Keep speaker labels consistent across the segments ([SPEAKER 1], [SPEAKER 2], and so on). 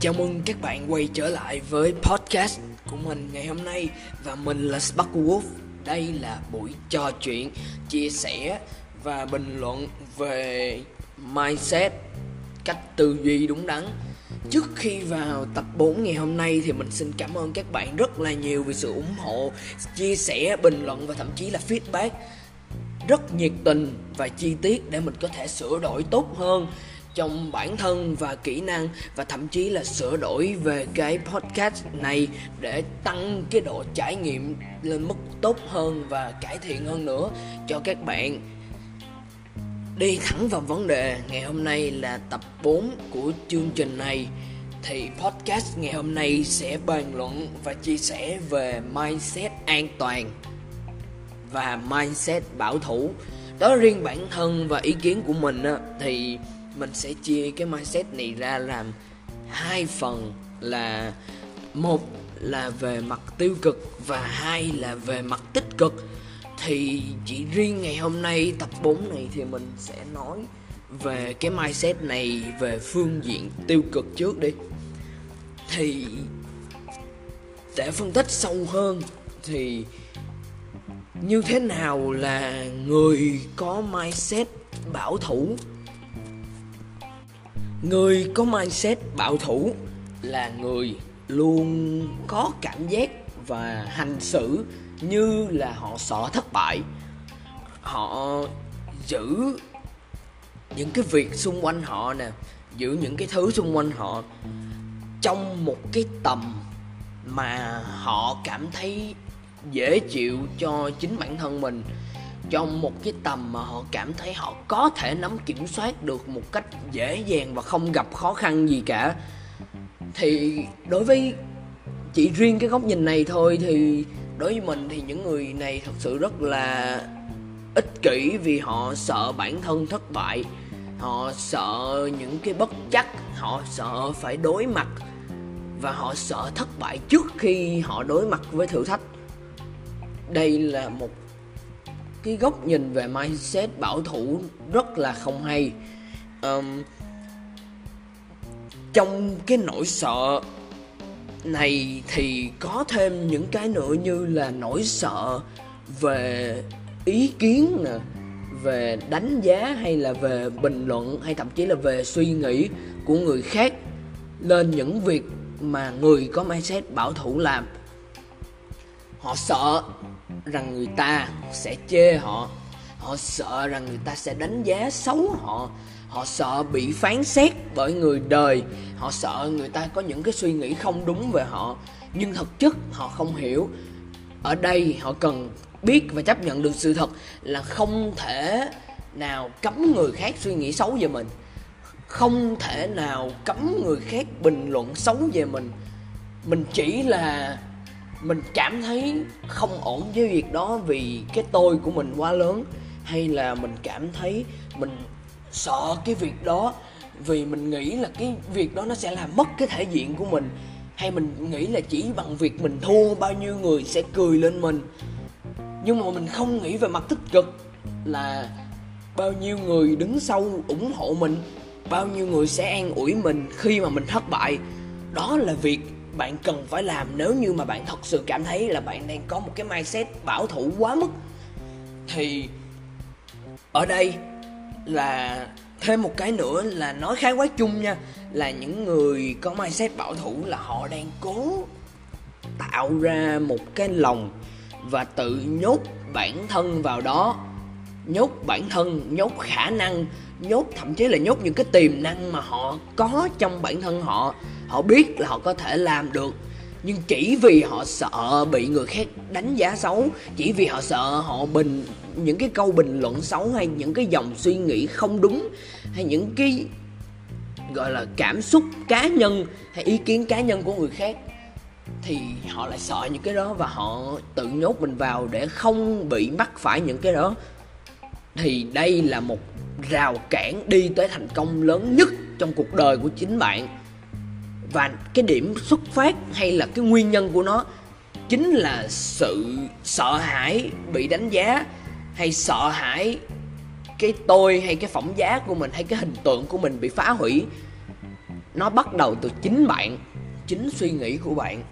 [SPEAKER 1] Chào mừng các bạn quay trở lại với podcast của mình ngày hôm nay và mình là Sparkle Wolf. Đây là buổi trò chuyện, chia sẻ và bình luận về mindset, cách tư duy đúng đắn. Trước khi vào tập 4 ngày hôm nay thì mình xin cảm ơn các bạn rất là nhiều vì sự ủng hộ, chia sẻ, bình luận và thậm chí là feedback rất nhiệt tình và chi tiết để mình có thể sửa đổi tốt hơn trong bản thân và kỹ năng và thậm chí là sửa đổi về cái podcast này để tăng cái độ trải nghiệm lên mức tốt hơn và cải thiện hơn nữa. Cho các bạn đi thẳng vào vấn đề ngày hôm nay là tập 4 của chương trình này, thì podcast ngày hôm nay sẽ bàn luận và chia sẻ về mindset an toàn và mindset bảo thủ. Đó riêng bản thân và ý kiến của mình á, thì mình sẽ chia cái mindset này ra làm hai phần là một là về mặt tiêu cực và hai là về mặt tích cực. Thì chỉ riêng ngày hôm nay tập 4 này thì mình sẽ nói về cái mindset này về phương diện tiêu cực trước đi. Thì để phân tích sâu hơn thì như thế nào là người có mindset bảo thủ? Người có mindset bảo thủ là người luôn có cảm giác và hành xử như là họ sợ thất bại. Họ giữ những cái việc xung quanh họ nè, giữ những cái thứ xung quanh họ trong một cái tầm mà họ cảm thấy dễ chịu cho chính bản thân mình. Trong một cái tầm mà họ cảm thấy họ có thể nắm kiểm soát được một cách dễ dàng và không gặp khó khăn gì cả, thì đối với chỉ riêng cái góc nhìn này thôi thì đối với mình thì những người này thật sự rất là ích kỷ vì họ sợ bản thân thất bại, họ sợ những cái bất chắc, họ sợ phải đối mặt và họ sợ thất bại trước khi họ đối mặt với thử thách đây là một cái góc nhìn về mindset bảo thủ rất là không hay. Um, trong cái nỗi sợ này thì có thêm những cái nữa như là nỗi sợ về ý kiến nè về đánh giá hay là về bình luận hay thậm chí là về suy nghĩ của người khác lên những việc mà người có mindset bảo thủ làm họ sợ rằng người ta sẽ chê họ. Họ sợ rằng người ta sẽ đánh giá xấu họ. Họ sợ bị phán xét bởi người đời. Họ sợ người ta có những cái suy nghĩ không đúng về họ. Nhưng thực chất họ không hiểu. Ở đây họ cần biết và chấp nhận được sự thật là không thể nào cấm người khác suy nghĩ xấu về mình. Không thể nào cấm người khác bình luận xấu về mình. Mình chỉ là mình cảm thấy không ổn với việc đó vì cái tôi của mình quá lớn. Hay là mình cảm thấy mình sợ cái việc đó vì mình nghĩ là cái việc đó nó sẽ làm mất cái thể diện của mình. Hay mình nghĩ là chỉ bằng việc mình thua, bao nhiêu người sẽ cười lên mình. Nhưng mà mình không nghĩ về mặt tích cực là bao nhiêu người đứng sau ủng hộ mình, bao nhiêu người sẽ an ủi mình khi mà mình thất bại. Đó là việc bạn cần phải làm nếu như mà bạn thật sự cảm thấy là bạn đang có một cái mindset bảo thủ quá mức. Thì ở đây là thêm một cái nữa là nói khá quá chung nha, là những người có mindset bảo thủ là họ đang cố tạo ra một cái lòng và tự nhốt bản thân vào đó nhốt bản thân, nhốt khả năng, nhốt thậm chí là nhốt những cái tiềm năng mà họ có trong bản thân họ. Họ biết là họ có thể làm được, nhưng chỉ vì họ sợ bị người khác đánh giá xấu, chỉ vì họ sợ họ bình, những cái câu bình luận xấu hay những cái dòng suy nghĩ không đúng hay những cái, gọi là, cảm xúc cá nhân hay ý kiến cá nhân của người khác, thì họ lại sợ những cái đó và họ tự nhốt mình vào để không bị mắc phải những cái đó thì đây là một rào cản đi tới thành công lớn nhất trong cuộc đời của chính bạn. Và cái điểm xuất phát hay là cái nguyên nhân của nó chính là sự sợ hãi bị đánh giá, hay sợ hãi cái tôi hay cái phẩm giá của mình hay cái hình tượng của mình bị phá hủy. Nó bắt đầu từ chính bạn, chính suy nghĩ của bạn.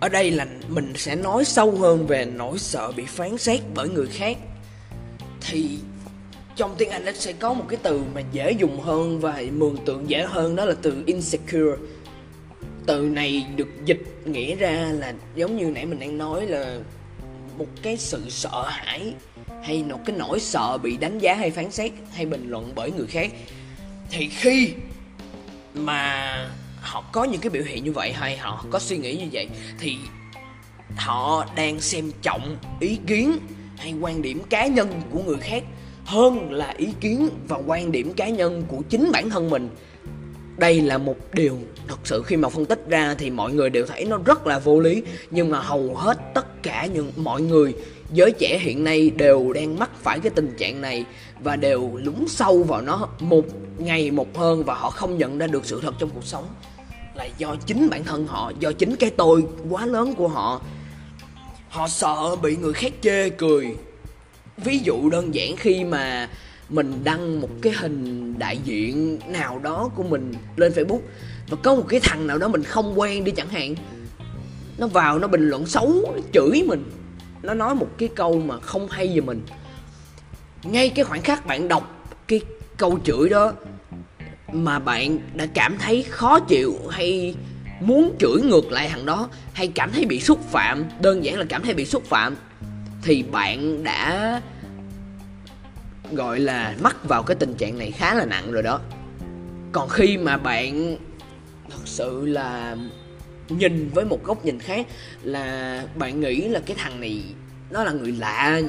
[SPEAKER 1] Ở đây là mình sẽ nói sâu hơn về nỗi sợ bị phán xét bởi người khác thì trong tiếng Anh nó sẽ có một cái từ mà dễ dùng hơn và mường tượng dễ hơn, đó là từ insecure. Từ này được dịch nghĩa ra là giống như nãy mình đang nói là một cái sự sợ hãi hay một cái nỗi sợ bị đánh giá hay phán xét hay bình luận bởi người khác. Thì khi mà họ có những cái biểu hiện như vậy hay họ có suy nghĩ như vậy thì họ đang xem trọng ý kiến hay quan điểm cá nhân của người khác hơn là ý kiến và quan điểm cá nhân của chính bản thân mình. Đây là một điều thật sự khi mà phân tích ra thì mọi người đều thấy nó rất là vô lý, nhưng mà hầu hết tất cả những mọi người, giới trẻ hiện nay đều đang mắc phải cái tình trạng này và đều lún sâu vào nó một ngày một hơn và họ không nhận ra được sự thật trong cuộc sống. Là do chính bản thân họ, do chính cái tôi quá lớn của họ họ sợ bị người khác chê cười. Ví dụ đơn giản khi mà mình đăng một cái hình đại diện nào đó của mình lên facebook và có một cái thằng nào đó mình không quen đi chẳng hạn, nó vào nó bình luận xấu, nó chửi mình, nó nói một cái câu mà không hay về mình. Ngay cái khoảnh khắc bạn đọc cái câu chửi đó mà bạn đã cảm thấy khó chịu hay muốn chửi ngược lại thằng đó hay cảm thấy bị xúc phạm, đơn giản là cảm thấy bị xúc phạm, thì bạn đã, gọi là, mắc vào cái tình trạng này khá là nặng rồi đó. Còn khi mà bạn thật sự là nhìn với một góc nhìn khác, là bạn nghĩ là cái thằng này nó là người lạ,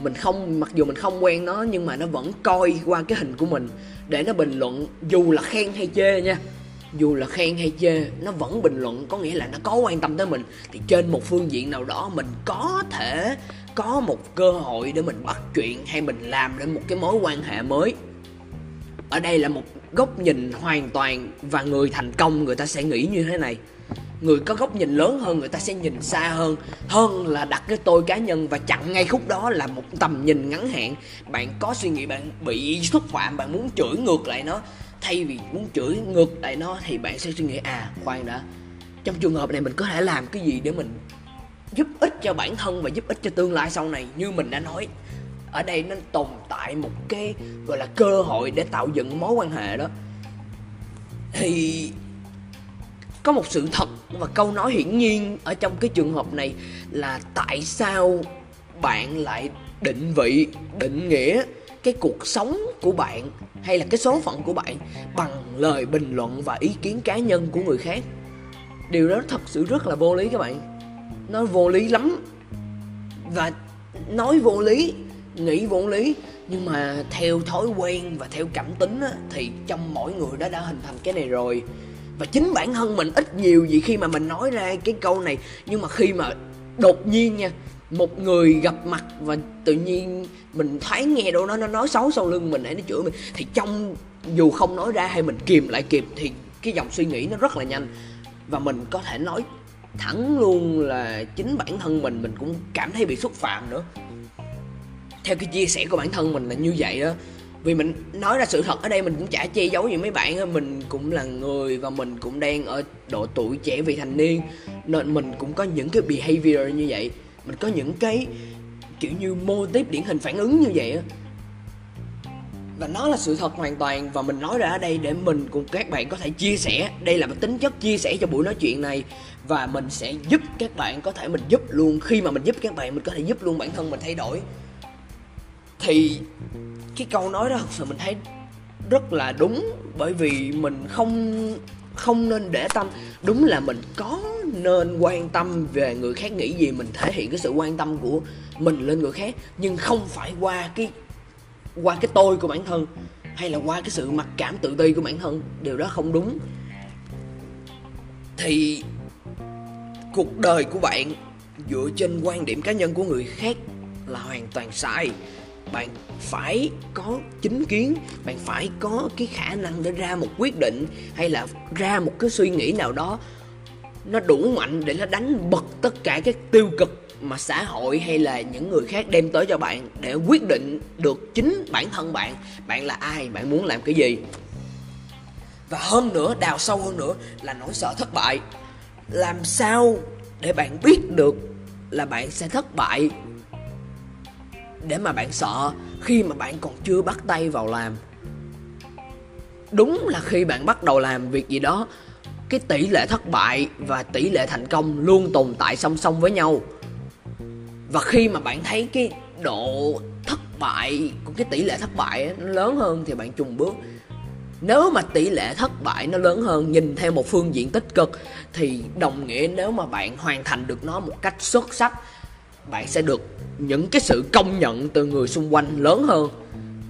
[SPEAKER 1] mình không, mặc dù mình không quen nó, nhưng mà nó vẫn coi qua cái hình của mình để nó bình luận, dù là khen hay chê nha dù là khen hay chê, nó vẫn bình luận, có nghĩa là nó có quan tâm tới mình. Thì trên một phương diện nào đó, mình có thể có một cơ hội để mình bắt chuyện hay mình làm nên một cái mối quan hệ mới. Ở đây là một góc nhìn hoàn toàn và người thành công, người ta sẽ nghĩ như thế này. Người có góc nhìn lớn hơn, người ta sẽ nhìn xa hơn. Hơn là đặt cái tôi cá nhân và chặn ngay khúc đó là một tầm nhìn ngắn hạn. Bạn có suy nghĩ, bạn bị xúc phạm bạn muốn chửi ngược lại nó thay vì muốn chửi ngược lại nó thì bạn sẽ suy nghĩ à khoan đã. Trong trường hợp này mình có thể làm cái gì để mình giúp ích cho bản thân và giúp ích cho tương lai sau này như mình đã nói. Ở đây nó tồn tại một cái, gọi là, cơ hội để tạo dựng mối quan hệ đó. Thì có một sự thật và câu nói hiển nhiên ở trong cái trường hợp này là tại sao bạn lại định vị, định nghĩa cái cuộc sống của bạn hay là cái số phận của bạn bằng lời bình luận và ý kiến cá nhân của người khác. Điều đó thật sự rất là vô lý các bạn. Nó vô lý lắm. Và nói vô lý nghĩ vô lý nhưng mà theo thói quen và theo cảm tính á, thì trong mỗi người đó đã hình thành cái này rồi. Và chính bản thân mình ít nhiều gì khi mà mình nói ra cái câu này. Nhưng mà khi mà đột nhiên nha một người gặp mặt và tự nhiên mình thấy nghe đâu nó nó nói xấu sau lưng mình, hay nó chửi mình, thì trong dù không nói ra hay mình kìm lại kịp thì cái dòng suy nghĩ nó rất là nhanh. Và mình có thể nói thẳng luôn là chính bản thân mình mình cũng cảm thấy bị xúc phạm nữa. Theo cái chia sẻ của bản thân mình là như vậy đó. Vì mình nói ra sự thật, ở đây mình cũng chả che giấu gì mấy bạn mình cũng là người và mình cũng đang ở độ tuổi trẻ vị thành niên, nên mình cũng có những cái behavior như vậy mình có những cái, kiểu như, mô tiếp điển hình phản ứng như vậy á. Và nó là sự thật hoàn toàn và mình nói ra ở đây để mình cùng các bạn có thể chia sẻ. Đây là một tính chất chia sẻ cho buổi nói chuyện này và mình sẽ giúp các bạn có thể, mình giúp luôn. Khi mà mình giúp các bạn, mình có thể giúp luôn bản thân mình thay đổi. Thì cái câu nói đó thật sự mình thấy rất là đúng, bởi vì mình không không nên để tâm. Đúng là mình có nên quan tâm về người khác, nghĩ gì mình thể hiện cái sự quan tâm của mình lên người khác. Nhưng không phải qua cái qua cái tôi của bản thân, hay là qua cái sự mặc cảm tự ti của bản thân. Điều đó không đúng. Thì cuộc đời của bạn dựa trên quan điểm cá nhân của người khác là hoàn toàn sai. Bạn phải có chính kiến, bạn phải có cái khả năng để ra một quyết định, hay là ra một cái suy nghĩ nào đó nó đủ mạnh để nó đánh bật tất cả các tiêu cực mà xã hội hay là những người khác đem tới cho bạn để quyết định được chính bản thân bạn. Bạn là ai? Bạn muốn làm cái gì? Và hơn nữa, đào sâu hơn nữa là nỗi sợ thất bại. Làm sao để bạn biết được là bạn sẽ thất bại để mà bạn sợ khi mà bạn còn chưa bắt tay vào làm? Đúng là khi bạn bắt đầu làm việc gì đó cái tỷ lệ thất bại và tỷ lệ thành công luôn tồn tại song song với nhau. Và khi mà bạn thấy cái độ thất bại của cái tỷ lệ thất bại nó lớn hơn thì bạn trùng bước. Nếu mà tỷ lệ thất bại nó lớn hơn, nhìn theo một phương diện tích cực, thì đồng nghĩa nếu mà bạn hoàn thành được nó một cách xuất sắc, bạn sẽ được những cái sự công nhận từ người xung quanh lớn hơn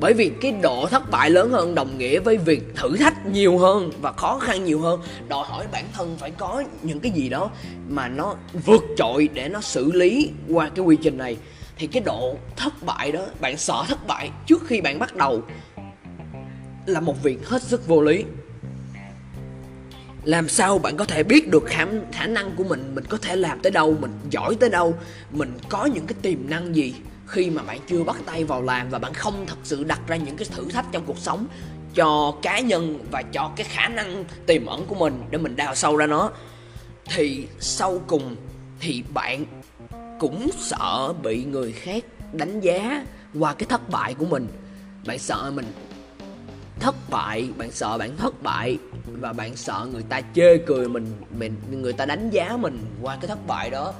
[SPEAKER 1] bởi vì cái độ thất bại lớn hơn đồng nghĩa với việc thử thách nhiều hơn và khó khăn nhiều hơn. Đòi hỏi bản thân phải có những cái gì đó mà nó vượt trội để nó xử lý qua cái quy trình này. Thì cái độ thất bại đó bạn sợ thất bại trước khi bạn bắt đầu là một việc hết sức vô lý. Làm sao bạn có thể biết được khả, khả năng của mình? Mình có thể làm tới đâu mình giỏi tới đâu? Mình có những cái tiềm năng gì? Khi mà bạn chưa bắt tay vào làm và bạn không thật sự đặt ra những cái thử thách trong cuộc sống cho cá nhân và cho cái khả năng tiềm ẩn của mình để mình đào sâu ra nó, thì sau cùng thì bạn cũng sợ bị người khác đánh giá qua cái thất bại của mình. Bạn sợ mình thất bại, bạn sợ bạn thất bại và bạn sợ người ta chê cười mình mình, người ta đánh giá mình qua cái thất bại đó.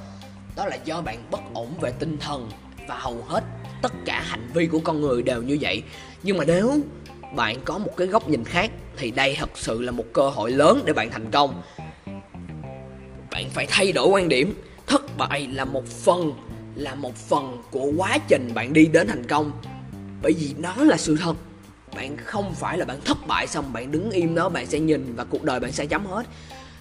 [SPEAKER 1] Đó là do bạn bất ổn về tinh thần và hầu hết tất cả hành vi của con người đều như vậy. Nhưng mà nếu bạn có một cái góc nhìn khác, thì đây thật sự là một cơ hội lớn để bạn thành công. Bạn phải thay đổi quan điểm. Thất bại là một phần, là một phần của quá trình bạn đi đến thành công. Bởi vì nó là sự thật. Bạn không phải là bạn thất bại xong bạn đứng im đó, bạn sẽ nhìn và cuộc đời bạn sẽ chấm hết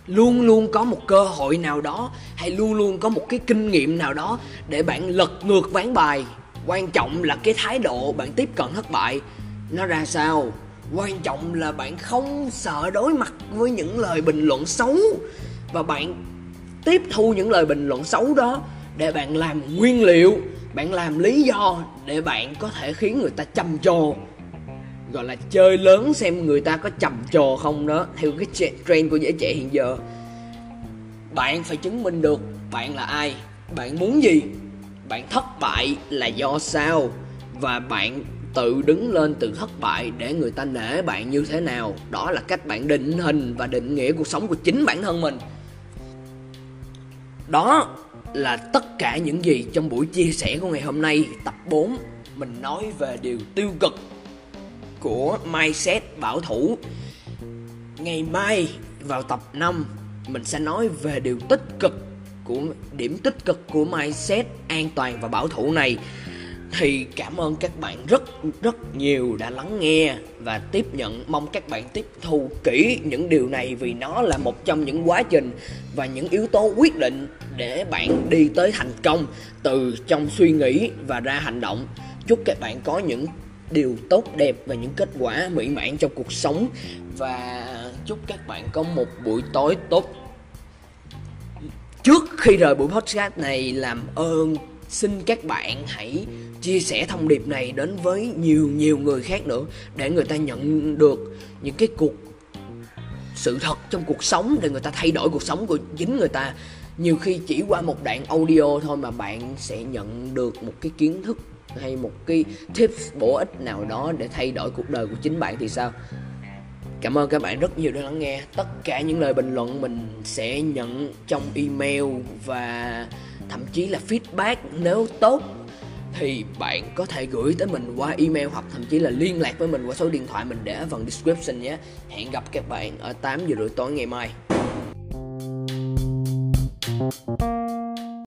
[SPEAKER 1] luôn luôn có một cơ hội nào đó, hay luôn luôn có một cái kinh nghiệm nào đó để bạn lật ngược ván bài. Quan trọng là cái thái độ bạn tiếp cận thất bại. Nó ra sao? Quan trọng là bạn không sợ đối mặt với những lời bình luận xấu. Và bạn tiếp thu những lời bình luận xấu đó để bạn làm nguyên liệu, bạn làm lý do để bạn có thể khiến người ta trầm trồ gọi là chơi lớn xem người ta có trầm trồ không đó, theo cái trend của giới trẻ hiện giờ. Bạn phải chứng minh được bạn là ai, bạn muốn gì, bạn thất bại là do sao, và bạn tự đứng lên từ thất bại để người ta nể bạn như thế nào. Đó là cách bạn định hình và định nghĩa cuộc sống của chính bản thân mình. Đó là tất cả những gì trong buổi chia sẻ của ngày hôm nay. Tập 4 mình nói về điều tiêu cực của mindset bảo thủ. Ngày mai vào tập 5 mình sẽ nói về điều tích cực của, điểm tích cực của mindset an toàn và bảo thủ này. Thì cảm ơn các bạn rất rất nhiều đã lắng nghe và tiếp nhận. Mong các bạn tiếp thu kỹ những điều này vì nó là một trong những quá trình và những yếu tố quyết định để bạn đi tới thành công từ trong suy nghĩ và ra hành động. Chúc các bạn có những điều tốt, đẹp và những kết quả mỹ mãn trong cuộc sống. Và chúc các bạn có một buổi tối tốt. Trước khi rời buổi podcast này, làm ơn, xin các bạn hãy chia sẻ thông điệp này đến với nhiều nhiều người khác nữa để người ta nhận được những cái cuộc sự thật trong cuộc sống, để người ta thay đổi cuộc sống của chính người ta. Nhiều khi chỉ qua một đoạn audio thôi mà bạn sẽ nhận được một cái kiến thức hay một cái tips bổ ích nào đó để thay đổi cuộc đời của chính bạn thì sao? Cảm ơn các bạn rất nhiều đã lắng nghe. Tất cả những lời bình luận mình sẽ nhận trong email Và thậm chí là feedback nếu tốt. Thì bạn có thể gửi tới mình qua email Hoặc thậm chí là liên lạc với mình qua số điện thoại mình để ở phần description nhé. Hẹn gặp các bạn ở 8 giờ rưỡi tối ngày mai.